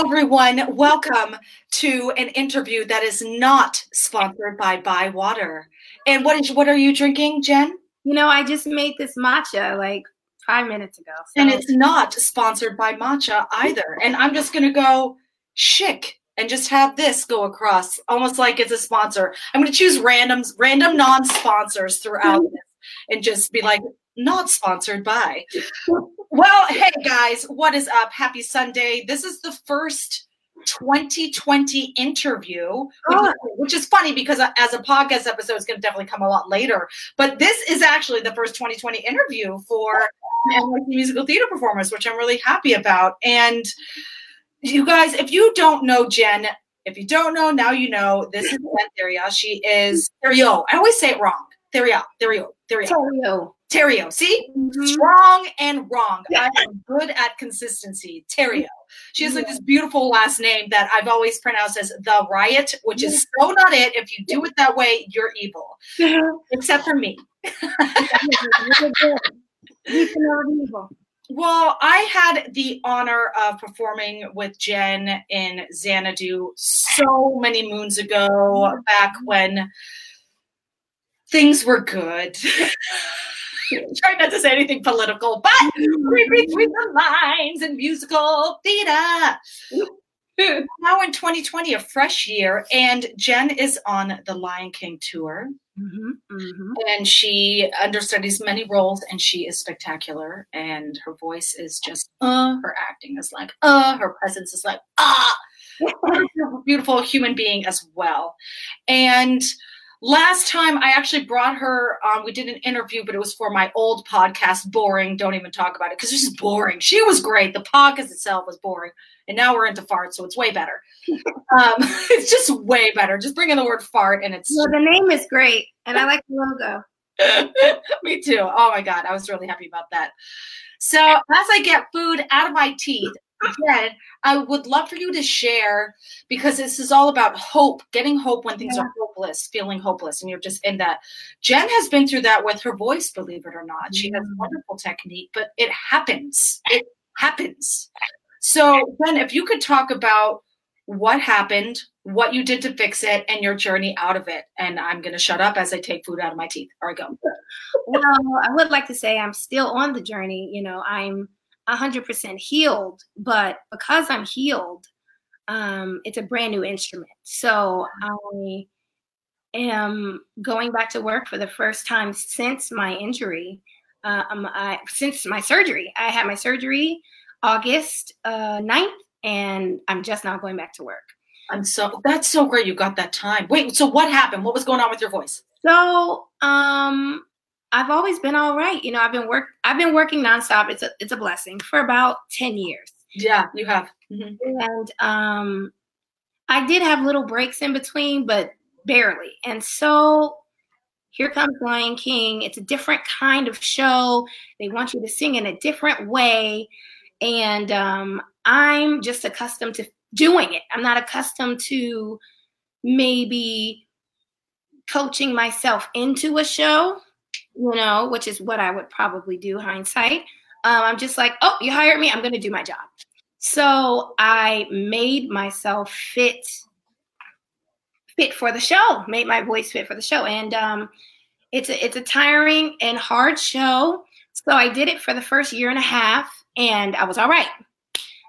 Everyone. Welcome to an interview that is not sponsored by Buy Water. And what is what are you drinking, Jen? You know, I just made this matcha like five minutes ago. So. And it's not sponsored by matcha either. and I'm just gonna go chic and just have this go across, almost like it's a sponsor. I'm gonna choose random random non-sponsors throughout this and just be like, not sponsored by. Well, hey guys, what is up? Happy Sunday. This is the first 2020 interview, which, oh. is, ah. which is funny because uh, as a podcast episode, it's going to definitely come a lot later. But this is actually the first 2020 interview for NYC musical theater performers, which I'm really happy about. And you guys, if you don't know Jen, if you don't know, now you know. This is Jen Theria. She is Therio. I always say it wrong. Theria, Therio, Therio. Therio. Terrio. See? Mm-hmm. Strong and wrong. Yeah. I am good at consistency. Terrio. She has like this beautiful last name that I've always pronounced as the riot, which is so not it. If you do it that way, you're evil. Except for me. Well, I had the honor of performing with Jen in Xanadu so many moons ago, back when things were good. trying not to say anything political, but we read between the lines and musical theater. now in 2020, a fresh year, and Jen is on the Lion King tour. Mm-hmm, mm-hmm. And she understudies many roles, and she is spectacular. And her voice is just uh, her acting is like uh, her presence is like ah. beautiful human being as well. And Last time I actually brought her on, we did an interview, but it was for my old podcast, Boring. Don't even talk about it because it's just boring. She was great. The podcast itself was boring. And now we're into fart, so it's way better. um, it's just way better. Just bring in the word fart and it's. Well, the name is great. And I like the logo. Me too. Oh my God. I was really happy about that. So as I get food out of my teeth, Jen, I would love for you to share because this is all about hope, getting hope when things yeah. are hopeless, feeling hopeless, and you're just in that. Jen has been through that with her voice, believe it or not. She has mm-hmm. wonderful technique, but it happens. It happens. So, Jen, if you could talk about what happened, what you did to fix it, and your journey out of it. And I'm going to shut up as I take food out of my teeth. Or I go. well, I would like to say I'm still on the journey. You know, I'm 100% healed, but because I'm healed, um, it's a brand new instrument. So I am going back to work for the first time since my injury, uh, um, I, since my surgery. I had my surgery August uh, 9th, and I'm just now going back to work. I'm so that's so great you got that time. Wait, so what happened? What was going on with your voice? So, um, I've always been all right. You know, I've been work I've been working nonstop. It's a it's a blessing for about 10 years. Yeah, you have. Mm-hmm. And um I did have little breaks in between, but barely. And so here comes Lion King. It's a different kind of show. They want you to sing in a different way. And um, I'm just accustomed to doing it. I'm not accustomed to maybe coaching myself into a show you know, which is what I would probably do hindsight. Um, I'm just like, oh, you hired me, I'm going to do my job. So I made myself fit fit for the show, made my voice fit for the show, and um, it's a it's a tiring and hard show. So I did it for the first year and a half, and I was all right.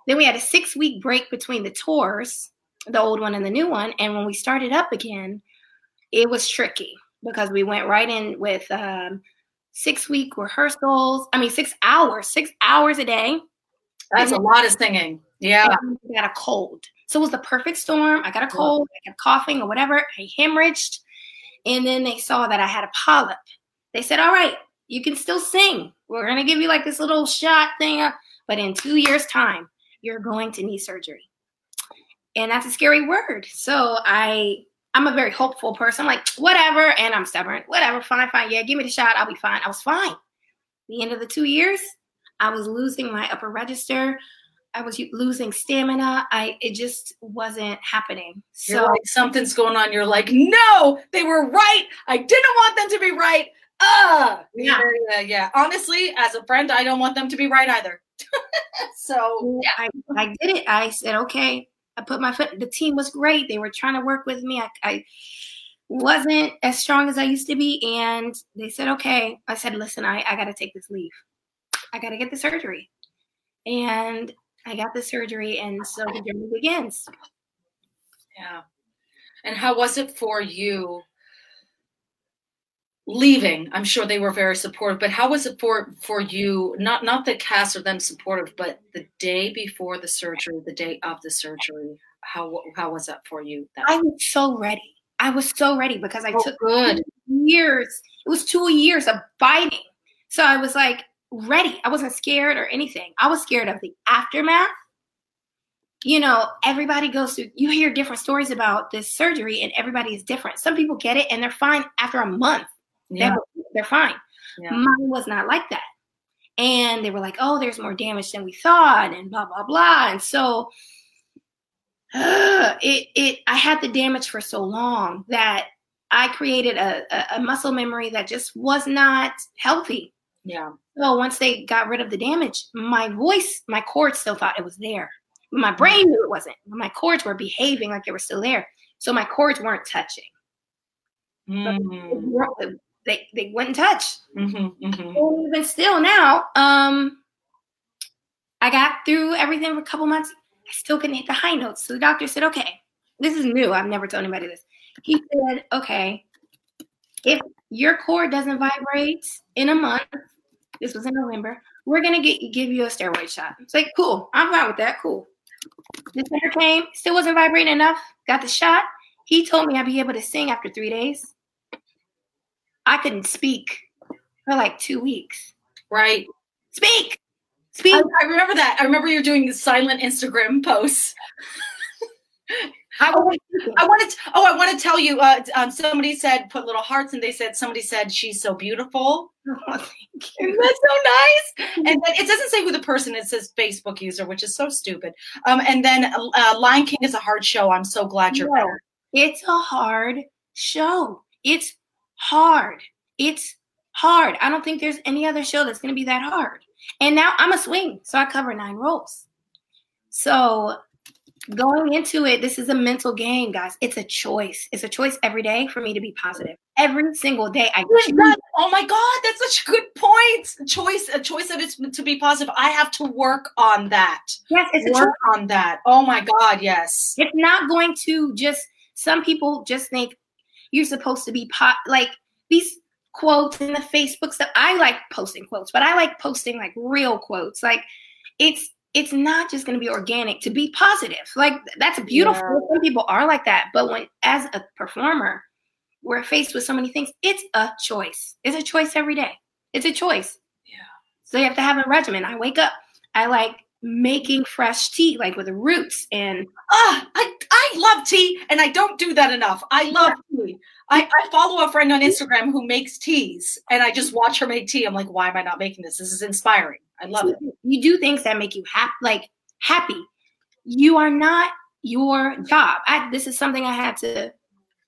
Then we had a six week break between the tours, the old one and the new one, and when we started up again, it was tricky because we went right in with um, six week rehearsals. I mean, six hours, six hours a day. That's a lot of singing. Yeah. I got a cold. So it was the perfect storm. I got a cold, I kept coughing or whatever. I hemorrhaged. And then they saw that I had a polyp. They said, All right, you can still sing. We're going to give you like this little shot thing. But in two years' time, you're going to need surgery. and that's a scary word. So I I'm a very hopeful person. I'm like, whatever, and I'm stubborn. Whatever, fine, fine. Yeah, give me the shot. I'll be fine. I was fine. The end of the two years, I was losing my upper register. I was losing stamina. I it just wasn't happening. So like, something's going on. You're like, no, they were right. I didn't want them to be right. Ah, yeah. yeah, yeah. Honestly, as a friend, I don't want them to be right either. so yeah, I, I did it. I said, okay. I put my foot. The team was great. They were trying to work with me. I, I wasn't as strong as I used to be, and they said, okay. I said, listen, I, I got to take this leave. I got to get the surgery, and I got the surgery, and so the journey begins. Yeah. And how was it for you leaving? I'm sure they were very supportive, but how was it for for you? Not not the cast or them supportive, but the day before the surgery, the day of the surgery. How how was that for you? That I was so ready. I was so ready because I oh, took good years. It was two years of fighting. So I was like, ready. I wasn't scared or anything. I was scared of the aftermath. You know, everybody goes through, you hear different stories about this surgery, and everybody is different. Some people get it and they're fine after a month. Yeah. They're, they're fine. Yeah. Mine was not like that. And they were like, oh, there's more damage than we thought, and blah, blah, blah. And so uh, it, it, I had the damage for so long that I created a, a, a muscle memory that just was not healthy. Yeah. So once they got rid of the damage, my voice, my cords still thought it was there. My brain knew it wasn't. but My cords were behaving like they were still there. So my cords weren't touching. Mm. They they wouldn't touch. Mm-hmm, mm-hmm. Even still now, um, I got through everything for a couple months. I still couldn't hit the high notes. So the doctor said, "Okay, this is new. I've never told anybody this." He said, "Okay, if your cord doesn't vibrate in a month, this was in November. We're gonna get give you a steroid shot. It's like cool. I'm fine with that. Cool. December came, still wasn't vibrating enough. Got the shot. He told me I'd be able to sing after three days. I couldn't speak for like two weeks. Right. Speak. Speak. I, I remember that. I remember you're doing the silent Instagram posts. I, want, I wanted. To, oh, I want to tell you. Uh, um, somebody said put little hearts, and they said somebody said she's so beautiful. Oh, thank you. That's so nice. And then it doesn't say who the person. It says Facebook user, which is so stupid. Um, and then uh, Lion King is a hard show. I'm so glad you're no, It's a hard show. It's hard. It's hard. I don't think there's any other show that's going to be that hard. And now I'm a swing, so I cover nine roles. So going into it, this is a mental game, guys. It's a choice. It's a choice every day for me to be positive. Every single day, I. Oh my God, that's such a good point. Choice, a choice that it's to be positive. I have to work on that. Yes, it's work on that. Oh my God, yes. It's not going to just. Some people just think you're supposed to be pot like these quotes in the Facebook stuff. I like posting quotes, but I like posting like real quotes. Like it's it's not just going to be organic to be positive. Like that's beautiful. Yeah. Some people are like that, but when as a performer, we're faced with so many things. It's a choice. It's a choice every day. It's a choice. Yeah. So you have to have a regimen. I wake up. I like making fresh tea, like with roots and ah, I I love tea, and I don't do that enough. I love tea. I, I follow a friend on Instagram who makes teas, and I just watch her make tea. I'm like, why am I not making this? This is inspiring. I love it. You do things that make you happy, like happy. You are not your job. I, this is something I had to,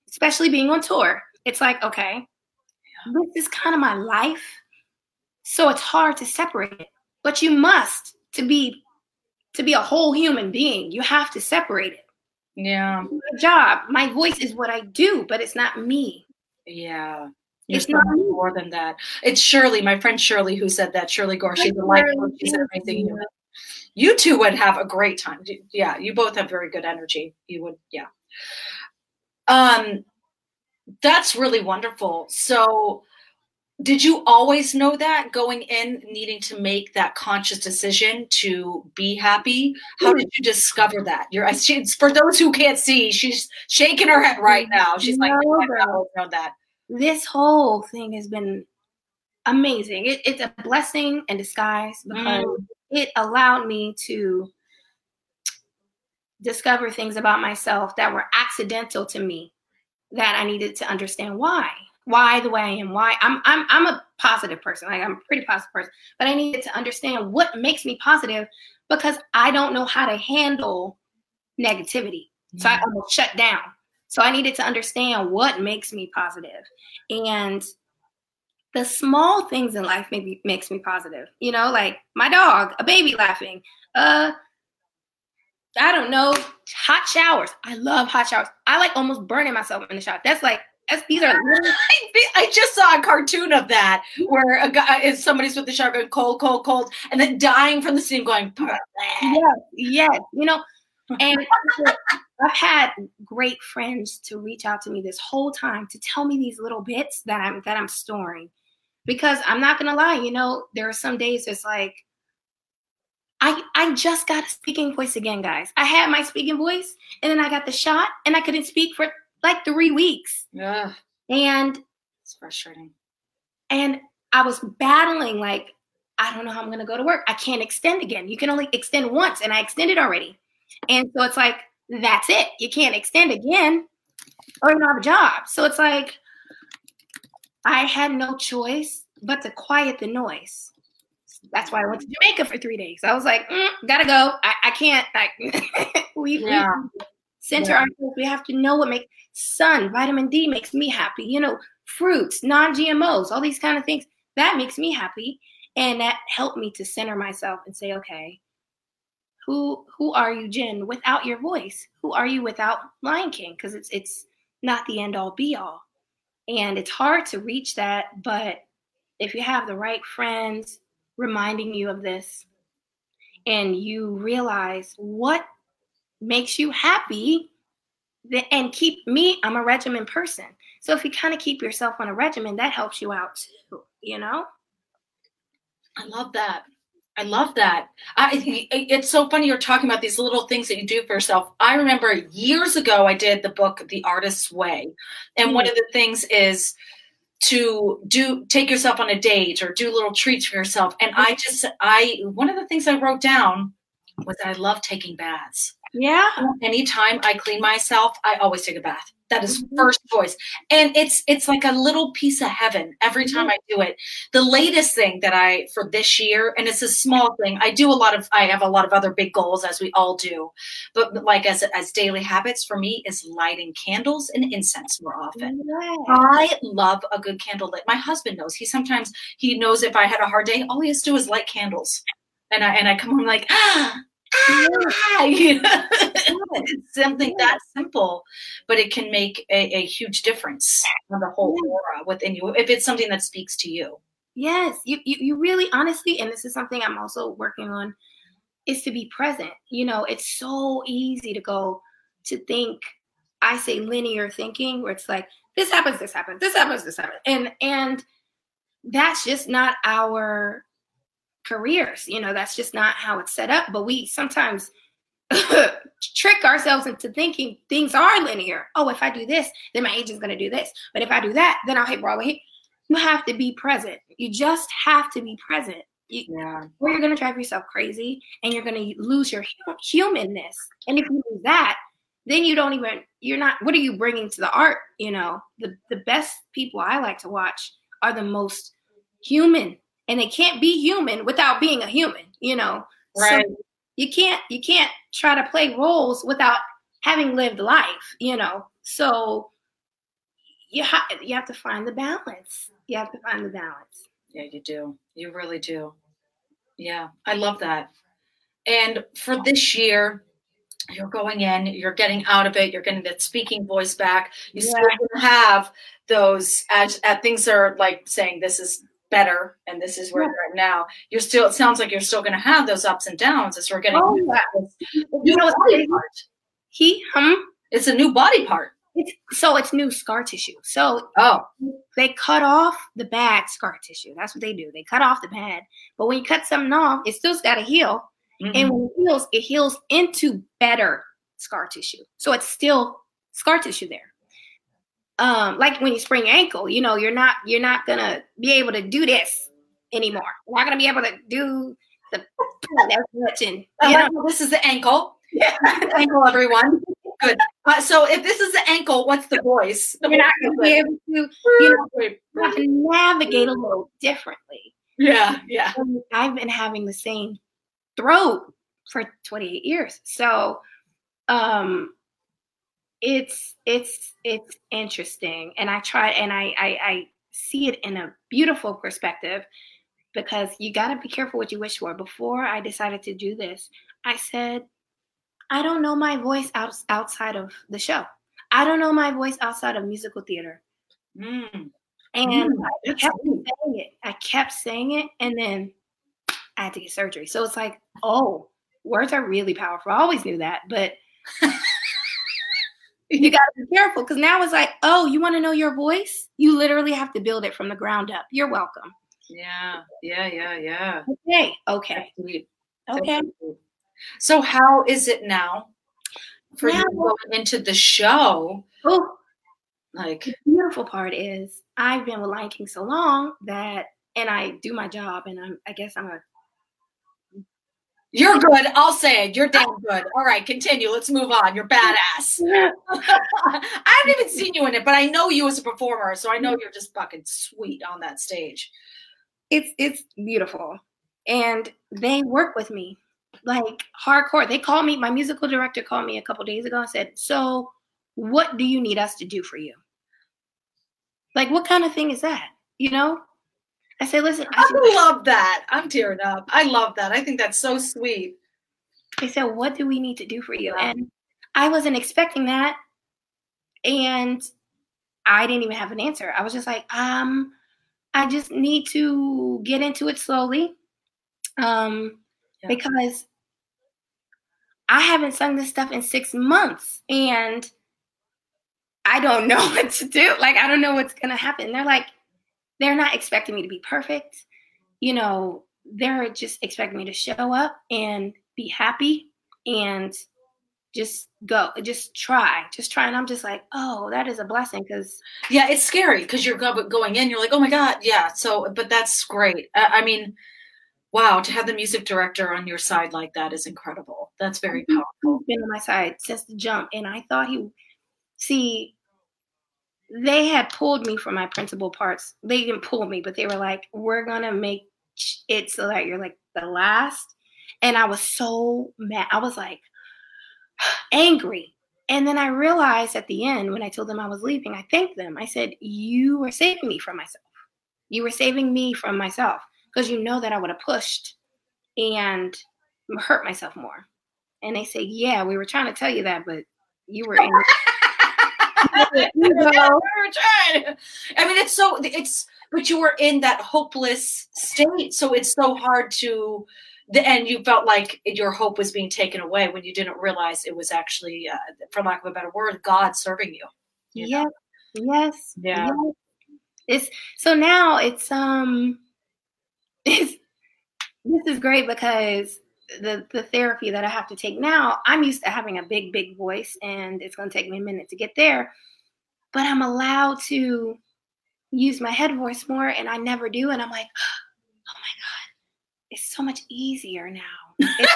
especially being on tour. It's like, okay, this is kind of my life. So it's hard to separate it, but you must to be to be a whole human being. You have to separate it. Yeah. My job, my voice is what I do, but it's not me. Yeah. You're it's not more than that. It's Shirley, my friend Shirley, who said that. Shirley Gore, she's a life coach. She said everything. You, you two would have a great time. Yeah, you both have very good energy. You would, yeah. Um, that's really wonderful. So, did you always know that going in needing to make that conscious decision to be happy? How did you discover that? You're she, for those who can't see she's shaking her head right now. She's no, like oh, I know that. This whole thing has been amazing. It, it's a blessing in disguise because mm. it allowed me to discover things about myself that were accidental to me that I needed to understand why. Why the way I am, why I'm I'm I'm a positive person. Like I'm a pretty positive person, but I needed to understand what makes me positive because I don't know how to handle negativity. So I almost shut down. So I needed to understand what makes me positive. And the small things in life maybe makes me positive. You know, like my dog, a baby laughing, uh I don't know, hot showers. I love hot showers. I like almost burning myself in the shower. That's like these are. I just saw a cartoon of that where a guy uh, is somebody's with the shower going cold, cold, cold, and then dying from the steam, going. Yes, yes, you know, and I've had great friends to reach out to me this whole time to tell me these little bits that I'm that I'm storing, because I'm not gonna lie, you know, there are some days it's like I, I just got a speaking voice again, guys. I had my speaking voice and then I got the shot and I couldn't speak for like three weeks. Yeah. And it's frustrating. And I was battling like, I don't know how I'm gonna go to work. I can't extend again. You can only extend once, and I extended already. And so it's like, that's it. You can't extend again, or you don't have a job. So it's like I had no choice but to quiet the noise. That's why I went to Jamaica for three days. I was like, mm, gotta go. I, I can't. Like, we, yeah. we center yeah. ourselves. We have to know what makes sun, vitamin D makes me happy. You know, fruits, non-GMOs, all these kind of things. That makes me happy, and that helped me to center myself and say, okay, who who are you, Jen, without your voice? Who are you without Lion King? Because it's it's not the end all be all, and it's hard to reach that. But if you have the right friends reminding you of this, and you realize what makes you happy, and keep me, I'm a regimen person. So if you kind of keep yourself on a regimen, that helps you out too, you know? I love that. I love that. I, it's so funny you're talking about these little things that you do for yourself. I remember years ago I did the book The Artist's Way, and mm-hmm. one of the things is to do take yourself on a date or do little treats for yourself. And I just I one of the things I wrote down was that I love taking baths. Yeah. Anytime I clean myself, I always take a bath. That is mm-hmm. first choice. And it's it's like a little piece of heaven every time mm-hmm. I do it. The latest thing that I for this year, and it's a small thing. I do a lot of I have a lot of other big goals as we all do. But like as as daily habits for me is lighting candles and incense more often. I love a good candle lit. My husband knows. He sometimes he knows if I had a hard day, all he has to do is light candles. And I and I come home like, ah, it's something that simple, but it can make a, a huge difference on the whole aura within you if it's something that speaks to you. Yes, you, you, you really honestly, and this is something I'm also working on, is to be present. You know, it's so easy to go to think. I say linear thinking, where it's like this happens, this happens, this happens, this happens, and and that's just not our careers. You know, that's just not how it's set up. But we sometimes trick ourselves into thinking things are linear. Oh, if I do this, then my agent's going to do this. But if I do that, then I'll hit Broadway. You have to be present. You just have to be present. You, yeah. Or you're going to drive yourself crazy and you're going to lose your humanness. And if you lose that, then you don't even, you're not, what are you bringing to the art? You know, the, the best people I like to watch are the most human and they can't be human without being a human you know? Right. so you can't you can't try to play roles without having lived life you know? So you have you have to find the balance. You have to find the balance. Yeah you do. You really do. Yeah i love that. And for this year you're going in, you're getting out of it, you're getting that speaking voice back. You yeah. still have those as, as things are like saying this is better and this is where yeah. you're at now. You're still it sounds like you're still going to have those ups and downs as we're getting oh, yeah. you know body part. he hum it's a new body part. It's, so it's new scar tissue. So oh. they cut off the bad scar tissue. That's what they do. They cut off the bad. But when you cut something off it still's got to heal mm-hmm. and when it heals it heals into better scar tissue. So it's still scar tissue there um, like when you sprain your ankle, you know, you're not you're not gonna be able to do this anymore. You're not gonna be able to do the and, you know, this is the ankle. Yeah. ankle, everyone. Good. Uh, so if this is the ankle, what's the voice? The You're not to be able to, you know, to navigate a little differently. Yeah, yeah. And I've been having the same throat for 28 years. So um it's it's it's interesting and I try and I I, I see it in a beautiful perspective because you got to be careful what you wish for. Before I decided to do this, I said, I don't know my voice out, outside of the show. I don't know my voice outside of musical theater. Mm. And Mm, I kept saying it. I kept saying it. And then I had to get surgery. So it's like, oh, words are really powerful. I always knew that. But you got to be careful because now it's like, oh, you want to know your voice? You literally have to build it from the ground up. You're welcome. Yeah, yeah, yeah, yeah. Okay. Okay. Sweet. Okay. So how is it now for you going into the show? Oh, Like, the beautiful part is I've been with Lion King so long that, and I do my job, and I'm, I guess I'm a you're good. I'll say it. You're damn good. All right, continue. Let's move on. You're badass. I haven't even seen you in it, but I know you as a performer, so I know you're just fucking sweet on that stage. it's it's beautiful and they work with me like hardcore they called me my musical director called me a couple days ago and said so what do you need us to do for you like what kind of thing is that you know i said listen I said, I love that. I'm tearing up. I love that. I think that's so sweet. they said what do we need to do for you and i wasn't expecting that and i didn't even have an answer i was just like um i just need to get into it slowly um Yeah. because i haven't sung this stuff in six months and i don't know what to do like i don't know what's gonna happen they're like they're not expecting me to be perfect you know they're just expecting me to show up and be happy and just go just try just try and i'm just like oh that is a blessing because Yeah, it's scary because you're go- going in, you're like, oh my God, yeah. So, but that's great. I, I mean, wow, to have the music director on your side like that is incredible. That's very powerful. been on my side since the jump and i thought he see they had pulled me from my principal parts. They didn't pull me but they were like we're gonna make it so that you're like the last. And i was so mad. I was like angry. And then i realized at the end when i told them i was leaving i thanked them. I said you were saving me from myself. You were saving me from myself because you know that i would have pushed and hurt myself more. And they say, Yeah, we were trying to tell you that, but you were in you trying. I mean, it's so it's but you were in that hopeless state, so it's so hard to. The, and you felt like your hope was being taken away when you didn't realize it was actually, uh, for lack of a better word, God serving you. you know? Yes, yes, Yeah. yes. It's so now it's um it's this is great because the the therapy that I have to take now, I'm used to having a big, big voice and it's gonna take me a minute to get there. But I'm allowed to use my head voice more and I never do. And I'm like, oh my God, it's so much easier now.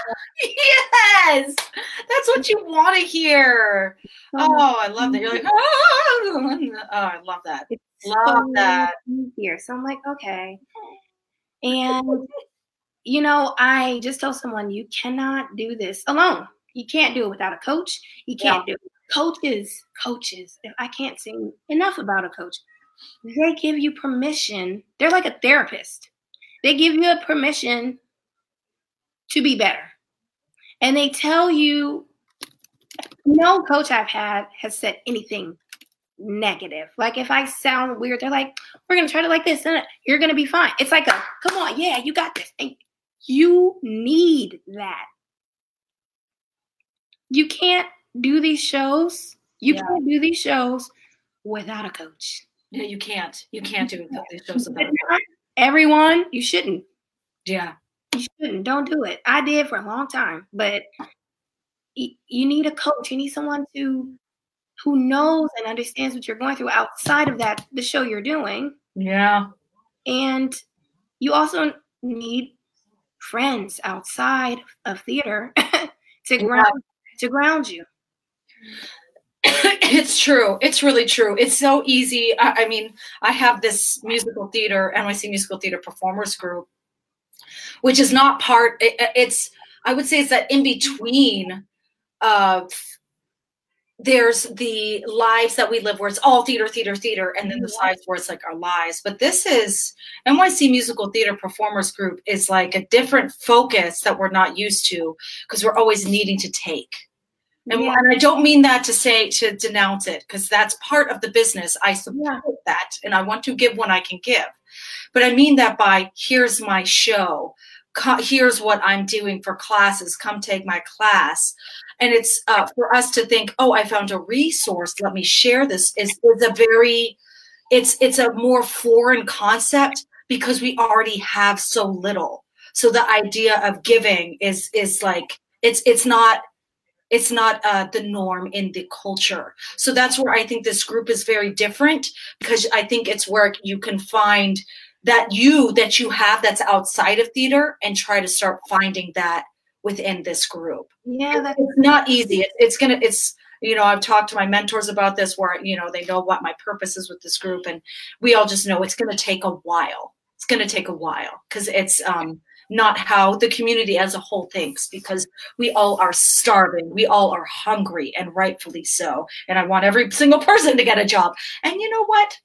Yes, that's what you want to hear. Oh, I love that. You're like, oh, I love that. It's Love so that. easier. So I'm like, okay. And you know, I just told someone you cannot do this alone. You can't do it without a coach. You can't do it. Coaches, coaches. If I can't say enough about a coach, they give you permission. They're like a therapist. They give you a permission to be better. And they tell you no coach I've had has said anything negative. Like if I sound weird, they're like, we're gonna try to like this and you're gonna be fine. It's like a come on, yeah, you got this. And you need that. You can't do these shows. You Yeah. can't do these shows without a coach. Yeah, you can't. You can't do it. without these shows about Everyone, you shouldn't. Yeah. You shouldn't. Don't do it. I did for a long time, but you need a coach. You need someone to who knows and understands what you're going through outside of that the show you're doing. Yeah. And you also need friends outside of theater to Yeah. ground to ground you. it's true. It's really true. It's so easy. I, I, mean, I have this musical theater, NYC Musical Theater Performers Group, which is not part. It, it's I would say it's that in between of there's the lives that we live where it's all theater, theater, theater, and then the mm-hmm. sides where it's like our lives. But this is NYC Musical Theater Performers Group is like a different focus that we're not used to because we're always needing to take. And, yeah. and, I don't mean that to say to denounce it because that's part of the business. I support yeah. that and I want to give when I can give. But I mean that by here's my show, here's what I'm doing for classes, come take my class. And it's uh, for us to think, oh, I found a resource. Let me share this. Is is a very, it's it's a more foreign concept because we already have so little. So the idea of giving is is like it's it's not it's not uh, the norm in the culture so that's where i think this group is very different because i think it's where you can find that you that you have that's outside of theater and try to start finding that within this group. Yeah that's it's not easy. It, it's gonna it's you know i've talked to my mentors about this where you know they know what my purpose is with this group and we all just know it's going to take a while. It's going to take a while because it's um not how the community as a whole thinks because we all are starving. We all are hungry and rightfully so. And i want every single person to get a job. And you know what?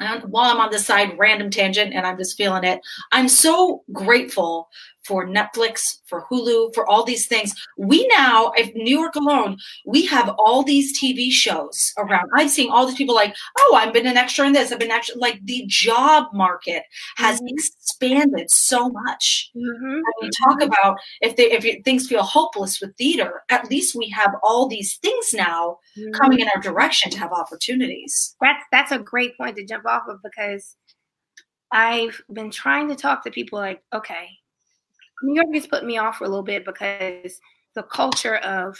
And while I'm on the side random tangent and I'm just feeling it, I'm so grateful for Netflix, for Hulu, for all these things. We now, if New York alone, we have all these TV shows around. I'm seeing all these people like, oh, I've been an extra in this. I've been extra. Like the job market has mm-hmm. expanded so much. Mm-hmm. we talk about if they, if things feel hopeless with theater, at least we have all these things now mm-hmm. coming in our direction to have opportunities. That's that's a great point to jump off of because I've been trying to talk to people like, okay, New York has put me off for a little bit because the culture of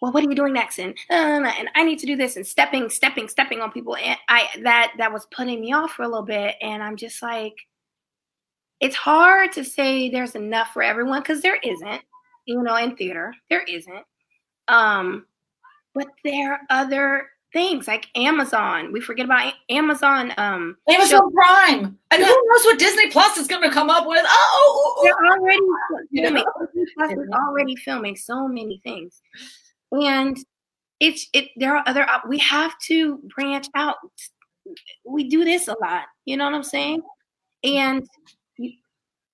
well, what are you doing next? And uh, and I need to do this and stepping, stepping, stepping on people. And I that that was putting me off for a little bit. And I'm just like, it's hard to say there's enough for everyone because there isn't. You know, in theater, there isn't. Um, but there are other things like Amazon. We forget about Amazon. Um, Amazon show. Prime. And who knows what Disney Plus is going to come up with? Oh, they're already filming. Plus is already filming so many things, and it's it. There are other. We have to branch out. We do this a lot. You know what I'm saying? And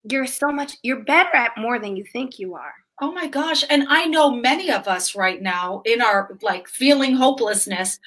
you're so much. You're better at more than you think you are. Oh my gosh. And I know many of us right now in our like feeling hopelessness,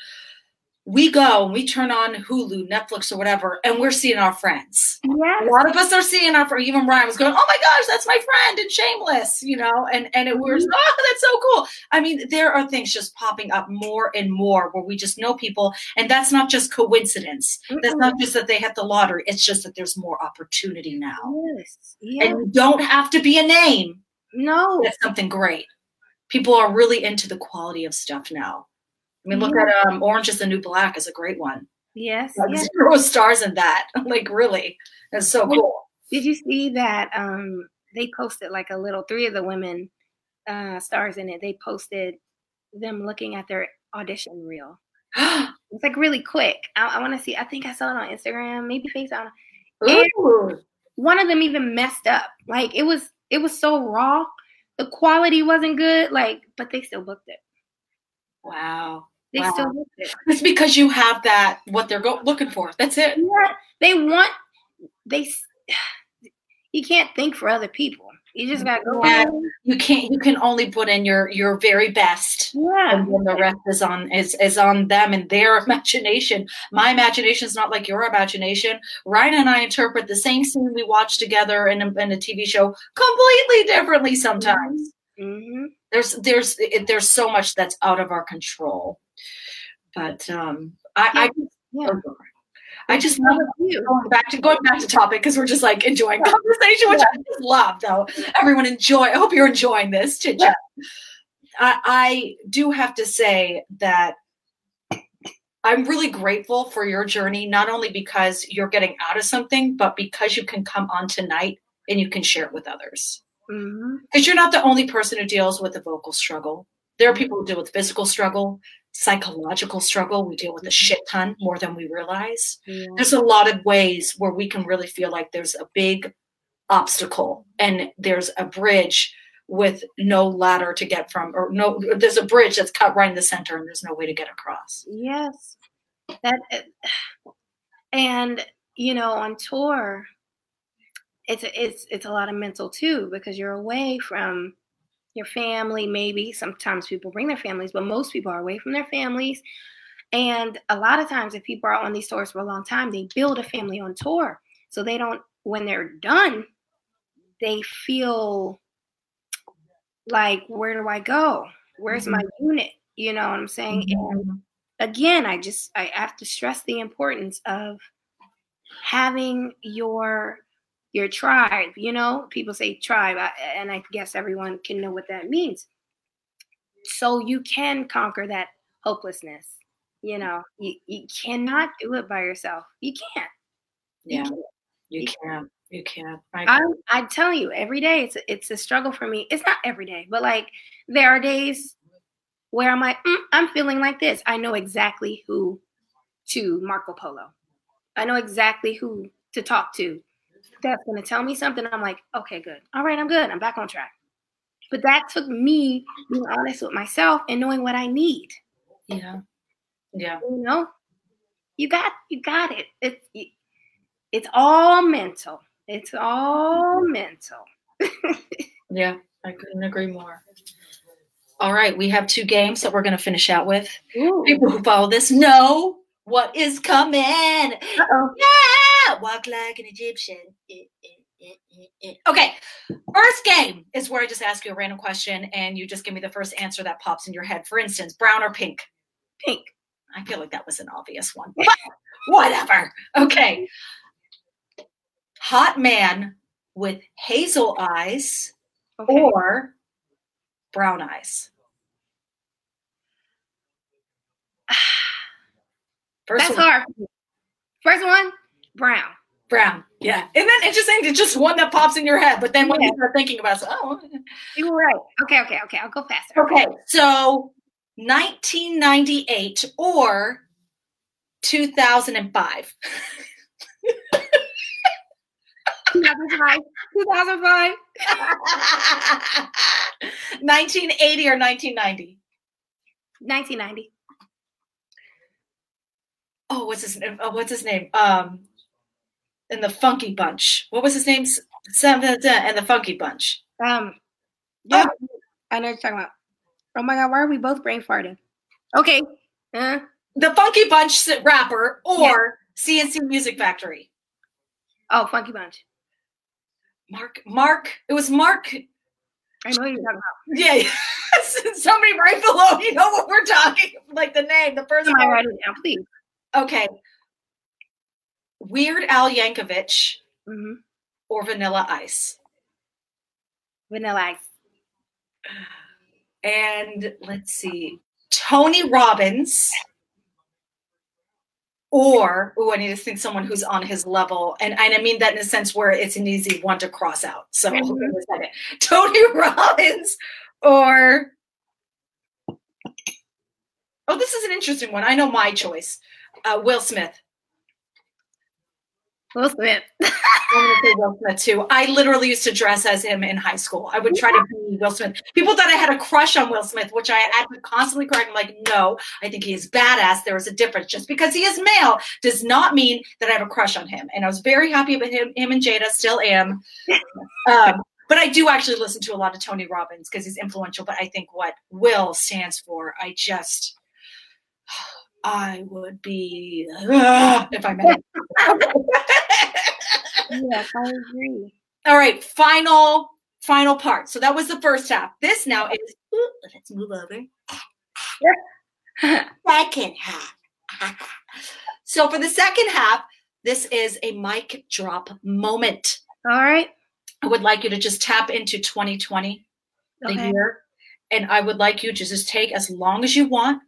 we go and we turn on Hulu, Netflix, or whatever, and we're seeing our friends. Yeah. A lot of us are seeing our friend. Even Ryan was going, "Oh my gosh, that's my friend!" and Shameless, you know, and and it was, mm-hmm. oh, that's so cool. I mean, there are things just popping up more and more where we just know people, and that's not just coincidence. Mm-hmm. That's not just that they hit the lottery. It's just that there's more opportunity now, yes. yes. and you don't have to be a name no. That's something great. People are really into the quality of stuff now. I mean, look yeah. at um, Orange is the New Black is a great one. Yes. Like yes. Zero stars in that. like really. That's so cool. Did you see that um they posted like a little three of the women uh stars in it, they posted them looking at their audition reel. it's like really quick. I, I want to see. I think I saw it on Instagram, maybe FaceTime. One of them even messed up. Like it was it was so raw. The quality wasn't good, like, but they still booked it. Wow. They wow. still booked it. It's because you have that what they're go- looking for. That's it. Yeah, they want they. You can't think for other people. You just gotta go. Yeah, you can't. You can only put in your your very best. Yeah. And then the rest is on is is on them and their imagination. My imagination is not like your imagination. Ryan and I interpret the same scene we watch together in a, in a TV show completely differently sometimes. Mm-hmm. There's there's it, there's so much that's out of our control. But um, I, yeah. I yeah. I just love going back to going back to topic because we're just like enjoying conversation, which yeah. I just love. Though everyone enjoy. I hope you're enjoying this chit chat. Yeah. I, I do have to say that I'm really grateful for your journey, not only because you're getting out of something, but because you can come on tonight and you can share it with others. Because you're not the only person who deals with the vocal struggle. There are people who deal with physical struggle, psychological struggle. We deal with a shit mm-hmm. ton more than we realize. Yeah. There's a lot of ways where we can really feel like there's a big obstacle and there's a bridge with no ladder to get from, or no, there's a bridge that's cut right in the center and there's no way to get across. Yes. That and you know, on tour, it's it's it's a lot of mental too because you're away from your family maybe sometimes people bring their families but most people are away from their families. And a lot of times if people are on these tours for a long time they build a family on tour. So they don't when they're done they feel like where do i go? Where's my mm-hmm. unit? You know what i'm saying? And mm-hmm. again i just i have to stress the importance of having your your tribe you know? People say tribe and i guess everyone can know what that means. So you can conquer that hopelessness you know? You, you cannot do it by yourself. You can't. Yeah, You can't. you can. You can. I I, I tell you every day it's a, it's a struggle for me. It's not every day but like there are days where i'm like mm, i'm feeling like this. I know exactly who to marco polo. I know exactly who to talk to that's going to tell me something i'm like okay good all right i'm good i'm back on track but that took me being honest with myself and knowing what i need yeah. Yeah. you know you got you got it it's it's all mental it's all mental Yeah. I couldn't agree more. All right. We have two games that we're going to finish out with. Ooh. People who follow this know what is coming. Uh-oh. Yeah, walk like an Egyptian. Eh, eh, eh. Okay, first game is where I just ask you a random question and you just give me the first answer that pops in your head. For instance, brown or pink? Pink. I feel like that was an obvious one. But whatever. Okay. Hot man with hazel eyes Okay. or brown eyes? First That's one, hard. First one, brown. brown. Yeah. Isn't that interesting? It's just one that pops in your head, but then when you Yeah. start thinking about it, oh, You were right. Okay, okay, okay. I'll go faster. okay. So 1998 or 2005. 2005. 2005. 1980 or 1990. 1990. Oh, what's his name? Oh, what's his name? Um, in the Funky Bunch. What was his name? Sam and the Funky Bunch. Um, yeah, I know what you're talking about. Oh my God, why are we both brain farting? Okay. Uh, The Funky Bunch rapper or C+C Music Factory. oh, Funky Bunch. Mark. Mark. It was Mark. I know what you're talking about. Yeah. Somebody right below. You know what we're talking. Like the name. The person. Somebody write it down, please. Okay. Weird Al Yankovic hmm or Vanilla Ice. Vanilla Ice. And let's see, Tony Robbins. Or, oh, I need to think someone who's on his level. And, and I mean that in a sense where it's an easy one to cross out. So, Mhm. hold on a second. Tony Robbins or, oh, this is an interesting one. I know my choice. Uh, Will Smith. Will Smith. I'm gonna say Will Smith too. I literally used to dress as him in high school. I would try to be Will Smith. People thought I had a crush on Will Smith, which I had to constantly correct. I'm like, no, I think he is badass. There is a difference. Just because he is male does not mean that I have a crush on him. And I was very happy with him, him and Jada, still am. Um, but I do actually listen to a lot of Tony Robbins because he's influential. But I think what Will stands for, I just, I would be ah, if I met him. yes, I agree. All right, final final part. So that was the first half. This now is ooh, let's move over. Second half. so for the second half, this is a mic drop moment. All right. I would like you to just tap into 2020, the year, and I would like you to just take as long as you want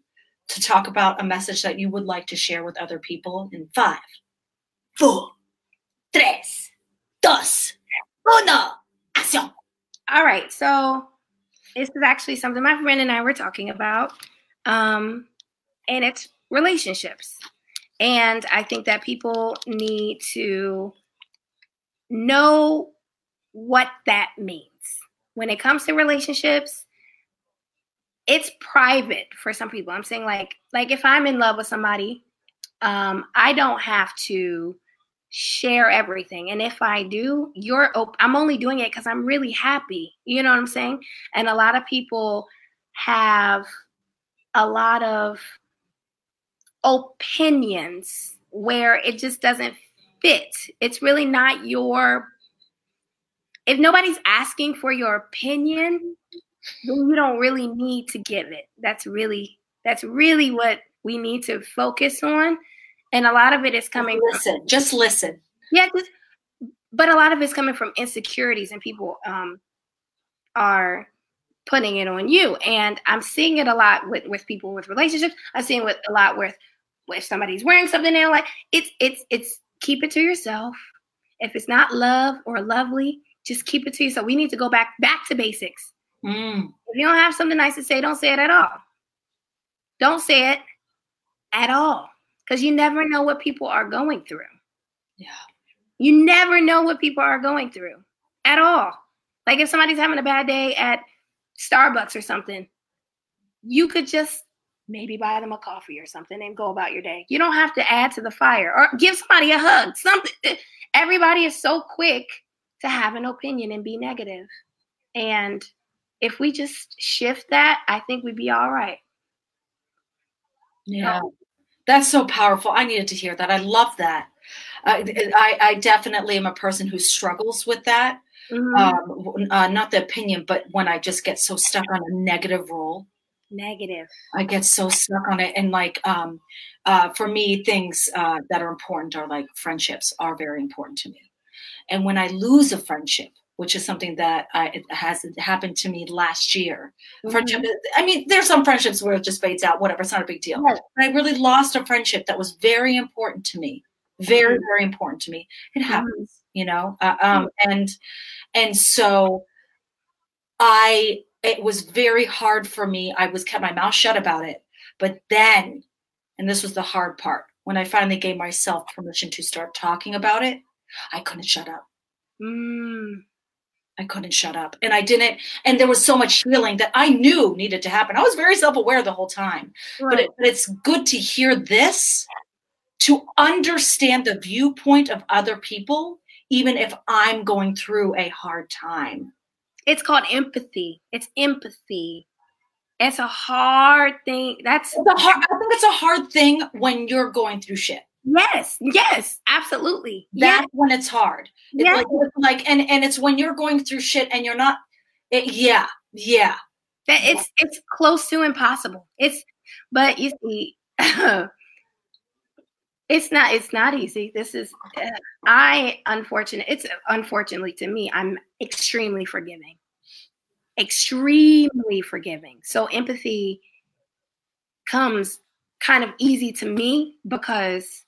to talk about a message that you would like to share with other people in five, four, tres, dos, uno, acción. All right. So this is actually something my friend and I were talking about. Um, and it's relationships. And I think that people need to know what that means. When it comes to relationships, it's private for some people. I'm saying like like if I'm in love with somebody, um, I don't have to share everything. And if I do, you're op- I'm only doing it because I'm really happy. You know what I'm saying? And a lot of people have a lot of opinions where it just doesn't fit. It's really not your if nobody's asking for your opinion, then you don't really need to give it. That's really that's really what we need to focus on. And a lot of it is coming listen, from, just listen. Yeah, just, but a lot of it's coming from insecurities and people um are putting it on you. And I'm seeing it a lot with, with people with relationships. I'm seeing it a lot with if somebody's wearing something they like. It's it's it's keep it to yourself. If it's not love or lovely, just keep it to yourself. We need to go back back to basics. Mm. If you don't have something nice to say, don't say it at all. Don't say it at all because you never know what people are going through. Yeah. You never know what people are going through at all. Like if somebody's having a bad day at Starbucks or something, you could just maybe buy them a coffee or something and go about your day. You don't have to add to the fire or give somebody a hug. Something everybody is so quick to have an opinion and be negative. And if we just shift that, I think we'd be all right. Yeah. That's so powerful. I needed to hear that. I love that. Uh, I, I definitely am a person who struggles with that. Mm-hmm. Um, uh, not the opinion, but when I just get so stuck on a negative role. Negative. I get so stuck on it. And like, um, uh, for me, things uh, that are important are like friendships are very important to me. And when I lose a friendship, which is something that I, has happened to me last year. Mm-hmm. Friendship, I mean, there's some friendships where it just fades out, whatever, it's not a big deal. But I really lost a friendship that was very important to me, very, mm-hmm. very important to me. It mm-hmm. happens, mm-hmm. you know, uh, um, and and so I, it was very hard for me. I was kept my mouth shut about it, but then, and this was the hard part, when I finally gave myself permission to start talking about it, I couldn't shut up. Mm. I couldn't shut up. And I didn't, and there was so much healing that I knew needed to happen. I was very self aware the whole time. Right. But, it, but it's good to hear this, to understand the viewpoint of other people, even if I'm going through a hard time. It's called empathy. It's empathy. It's a hard thing. That's a hard, I think it's a hard thing when you're going through shit. Yes, yes, absolutely. That's when it's hard. Yeah. Like, like, and and it's when you're going through shit and you're not. It, yeah, yeah. It's it's close to impossible. It's but you see, it's not it's not easy. This is uh, I unfortunate. It's unfortunately to me. I'm extremely forgiving, extremely forgiving. So empathy comes kind of easy to me because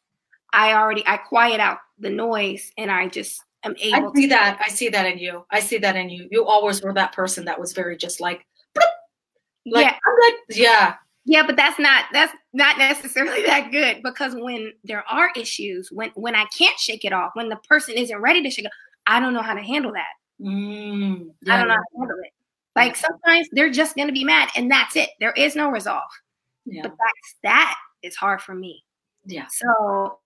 I already I quiet out the noise and I just am able. I see that. I see that in you. I see that in you. You always were that person that was very just like, like yeah. I'm good. Yeah. Yeah, but that's not that's not necessarily that good because when there are issues, when when I can't shake it off, when the person isn't ready to shake it, I don't know how to handle that. Mm, yeah. I don't know how to handle it. Like sometimes they're just gonna be mad, and that's it. There is no resolve. Yeah. But that's that is hard for me. Yeah. So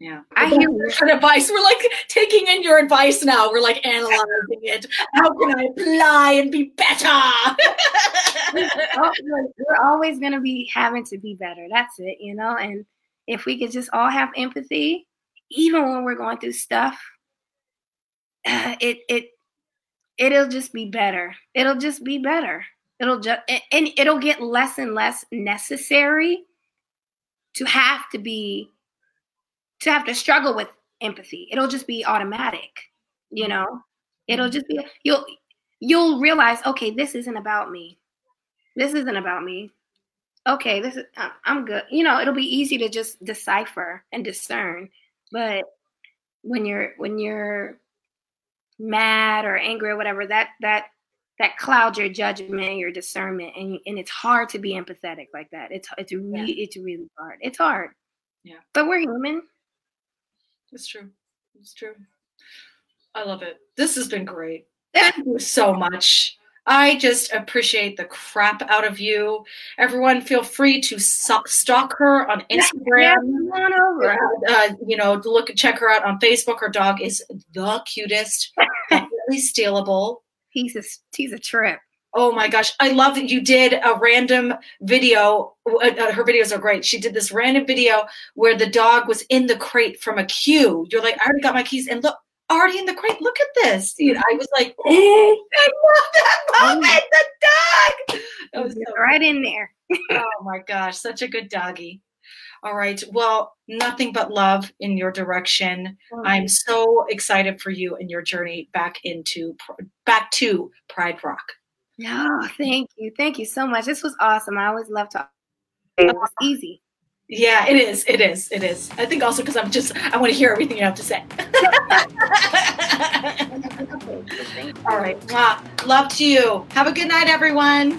yeah. I hear your advice. We're like taking in your advice now. We're like analyzing it. How can I apply and be better? We're always going to be having to be better. That's it, you know? And if we could just all have empathy, even when we're going through stuff, uh, it, it, it'll just be better. It'll just be better. It'll just, and it'll get less and less necessary to have to be to have to struggle with empathy. It'll just be automatic, you know. It'll mm-hmm. just be you'll you'll realize, okay, this isn't about me. This isn't about me. Okay, this is I'm good. You know, it'll be easy to just decipher and discern. But when you're when you're mad or angry or whatever, that that that clouds your judgment, your discernment, and and it's hard to be empathetic like that. It's it's really yeah. it's really hard. It's hard. Yeah. But we're human. It's true. It's true. I love it. This has been great. Thank you so much. I just appreciate the crap out of you. Everyone, feel free to stalk her on Instagram. Yeah, uh, you know, look check her out on Facebook. Her dog is the cutest, definitely stealable. He's a he's a trip. Oh my gosh, I love that you did a random video. Uh, uh, her videos are great. She did this random video where the dog was in the crate from a queue. You're like, I already got my keys, and look, already in the crate. Look at this. Dude, I was like, oh, I love that moment. The dog. That was so right in there. oh my gosh, such a good doggy. All right. Well, nothing but love in your direction. Oh, I'm so excited for you and your journey back into back to Pride Rock. Yeah, thank you. Thank you so much. This was awesome. I always love to it was easy. Yeah, it is. It is. It is. I think also because I'm just I want to hear everything you have to say. All right. Love to you. Have a good night, everyone.